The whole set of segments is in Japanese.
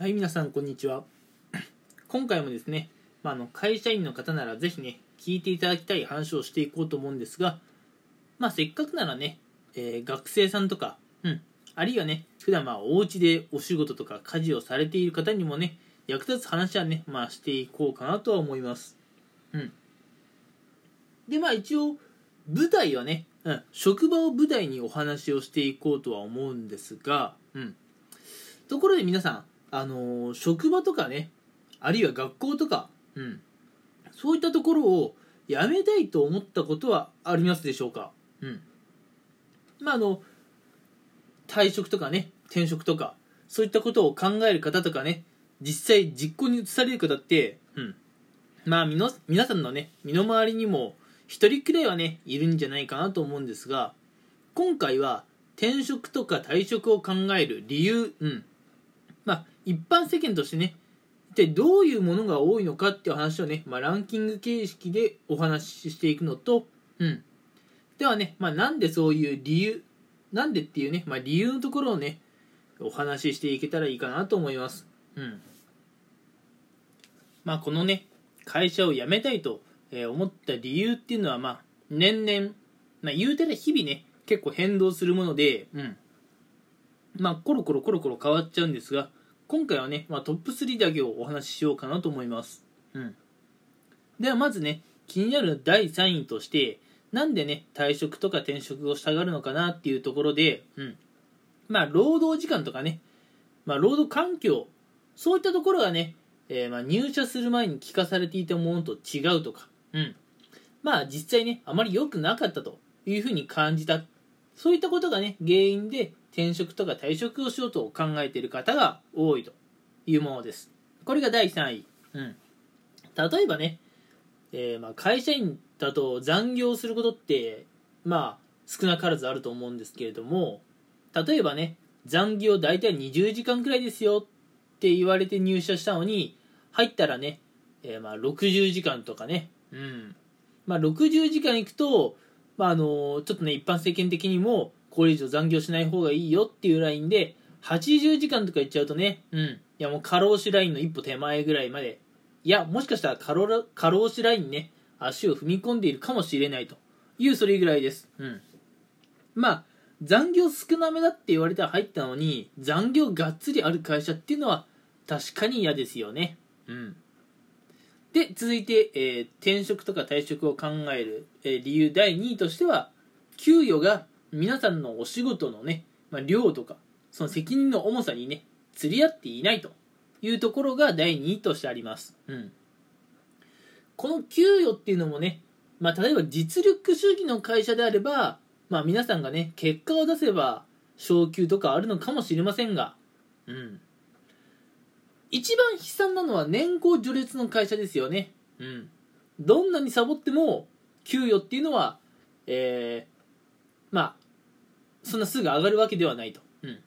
はい、皆さん、こんにちは。今回もですね、まあ、の会社員の方ならぜひね、聞いていただきたい話をしていこうと思うんですが、まあ、せっかくならね、えー学生さんとか、うん、あるいはね、普段まあお家でお仕事とか家事をされている方にもね、役立つ話はね、まあ、していこうかなとは思います。うん。で、まあ、一応、舞台はね、うん、職場を舞台にお話をしていこうとは思うんですが、うん。ところで皆さん、あのー職場とかね、あるいは学校とか、うん、そういったところを辞めたいと思ったことはありますでしょうか？うん。まあ、あの、退職とかね、転職とか、そういったことを考える方とかね、実際実行に移される方って、うん。まあ、みの皆さんのね、身の回りにも、一人くらいはね、いるんじゃないかなと思うんですが、今回は、転職とか退職を考える理由、うん。まあ、一般世間としてね、一体どういうものが多いのかっていう話をね、まあ、ランキング形式でお話ししていくのと、うん。ではね、まあ、なんでそういう理由、なんでっていうね、まあ、理由のところをね、お話ししていけたらいいかなと思います。うん。まあ、このね、会社を辞めたいと思った理由っていうのは、まあ、年々、まあ、言うてら日々ね、結構変動するもので、うん。まあ、コロコロコロコロ変わっちゃうんですが、今回はね、まあ、トップ3だけをお話ししようかなと思います。うん。では、まずね、気になる第3位として、なんでね、退職とか転職をしたがるのかなっていうところで、うん。まあ、労働時間とかね、まあ、労働環境、そういったところがね、えーまあ入社する前に聞かされていたものと違うとか、うん。まあ、実際ね、あまり良くなかったというふうに感じた。そういったことがね、原因で転職とか退職をしようと考えている方が多いというものです。これが第3位。うん。例えばね、えーまあ会社員だと残業することって、まあ、少なからずあると思うんですけれども、例えばね、残業大体20時間くらいですよって言われて入社したのに、入ったらね、えーまあ60時間とかね、うん。まあ60時間いくと、まああのちょっとね、一般世間的にも、これ以上残業しない方がいいよっていうラインで、80時間とかいっちゃうとね、うん。いやもう過労死ラインの一歩手前ぐらいまで、いや、もしかしたら過労ら過労死ラインにね、足を踏み込んでいるかもしれないという、それぐらいです。うん。まあ、残業少なめだって言われて入ったのに、残業がっつりある会社っていうのは、確かに嫌ですよね。うん。で、続いて、えー転職とか退職を考える、えー理由第2位としては、給与が皆さんのお仕事のね、まあ、量とか、その責任の重さにね、釣り合っていないというところが第2位としてあります。うん。この給与っていうのもね、まあ、例えば実力主義の会社であれば、まあ、皆さんがね、結果を出せば、昇給とかあるのかもしれませんが、うん。一番悲惨なのは年功序列の会社ですよね。うん。どんなにサボっても、給与っていうのは、えー、まあ、そんなすぐ上がるわけではないと。うん。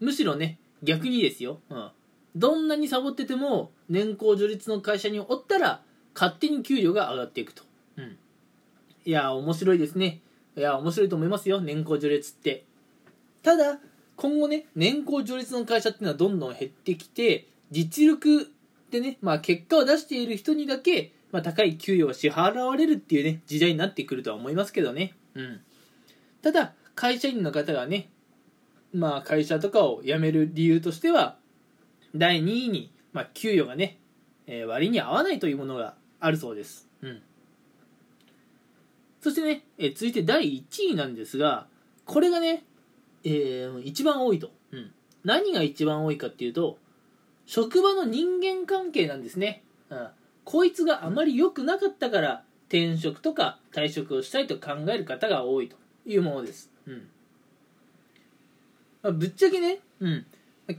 むしろね、逆にですよ。うん。どんなにサボってても、年功序列の会社におったら、勝手に給料が上がっていくと。うん。いや、面白いですね。いや、面白いと思いますよ、年功序列って。ただ、今後ね、年功序列の会社っていうのはどんどん減ってきて、実力でね、まあ結果を出している人にだけ、まあ高い給与が支払われるっていうね、時代になってくるとは思いますけどね。うん。ただ、会社員の方がね、まあ会社とかを辞める理由としては、第2位に、まあ給与がね、えー割に合わないというものがあるそうです。うん。そしてね、えー続いて第1位なんですが、これがね、えー一番多いと、うん。何が一番多いかっていうと、職場の人間関係なんですね。うん。こいつがあまり良くなかったから、転職とか退職をしたいと考える方が多いというものです。うん。まあぶっちゃけね、うん。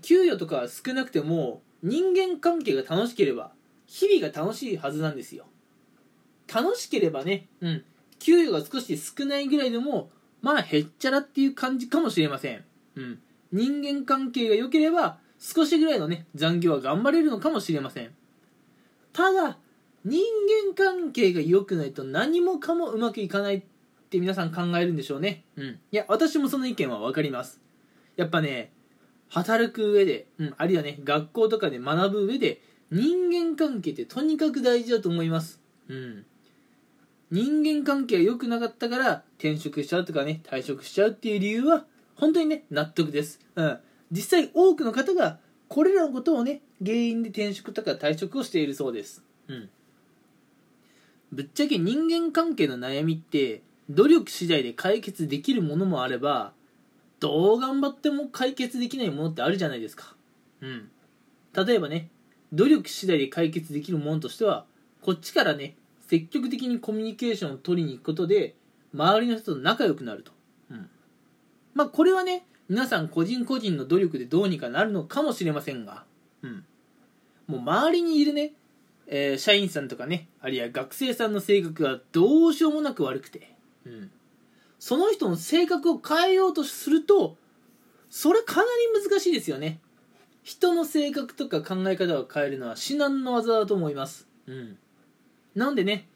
給与とかは少なくても、人間関係が楽しければ、日々が楽しいはずなんですよ。楽しければね、うん。給与が少し少ないぐらいでも、まあ、へっちゃらっていう感じかもしれません。うん。人間関係が良ければ、少しぐらいのね、残業は頑張れるのかもしれません。ただ、人間関係が良くないと何もかもうまくいかないって皆さん考えるんでしょうね。うん。いや、私もその意見はわかります。やっぱね、働く上で、うん、あるいはね学校とかで学ぶ上で人間関係ってとにかく大事だと思いますうん人間関係が良くなかったから転職しちゃうとかね退職しちゃうっていう理由は本当にね納得です、うん、実際多くの方がこれらのことをね原因で転職とか退職をしているそうです。うん。ぶっちゃけ人間関係の悩みって努力次第で解決できるものもあればどう頑張っても解決できないものってあるじゃないですか。うん。例えばね努力次第で解決できるものとしてはこっちからね積極的にコミュニケーションを取りに行くことで周りの人と仲良くなると、うん、まあこれはね皆さん個人個人の努力でどうにかなるのかもしれませんが、うん、もう周りにいるね、えー、社員さんとかねあるいは学生さんの性格がどうしようもなく悪くて、うん、その人の性格を変えようとするとそれかなり難しいですよね。人の性格とか考え方を変えるのは至難の技だと思います。うん。なんでね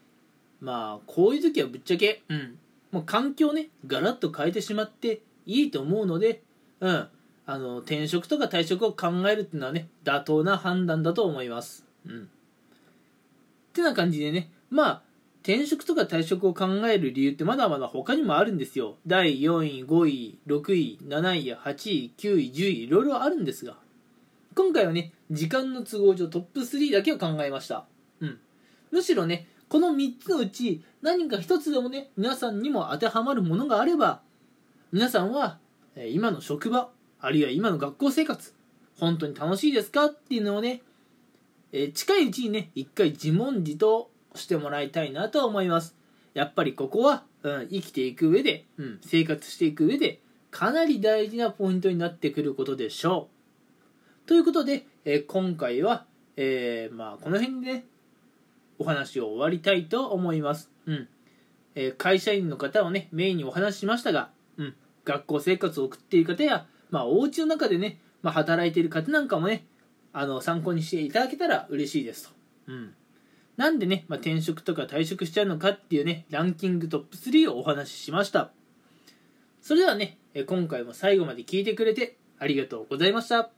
まあこういう時はぶっちゃけうん。もう環境ねガラッと変えてしまっていいと思うのでうん。あの転職とか退職を考えるっていうのはね妥当な判断だと思います。うん。ってな感じでね。まあ転職とか退職を考える理由ってまだまだ他にもあるんですよ。第4位5位6位7位8位9位10位いろいろあるんですが。今回はね時間の都合上トップ3だけを考えました。うん。むしろねこの3つのうち何か1つでもね皆さんにも当てはまるものがあれば皆さんは今の職場あるいは今の学校生活本当に楽しいですか？っていうのをね、え近いうちにね一回自問自答してもらいたいなと思いますやっぱりここは、うん、生きていく上で、うん、生活していく上でかなり大事なポイントになってくることでしょうということで、え今回は、えー、まあこの辺でねお話を終わりたいと思います。うん。え、会社員の方をね、メインにお話ししましたが、うん。学校生活を送っている方や、まあ、お家の中でね、まあ、働いている方なんかもね、あの、参考にしていただけたら嬉しいですと。うん。なんでね、まあ、転職とか退職しちゃうのかっていうね、ランキングトップ3をお話ししました。それではね、今回も最後まで聞いてくれてありがとうございました。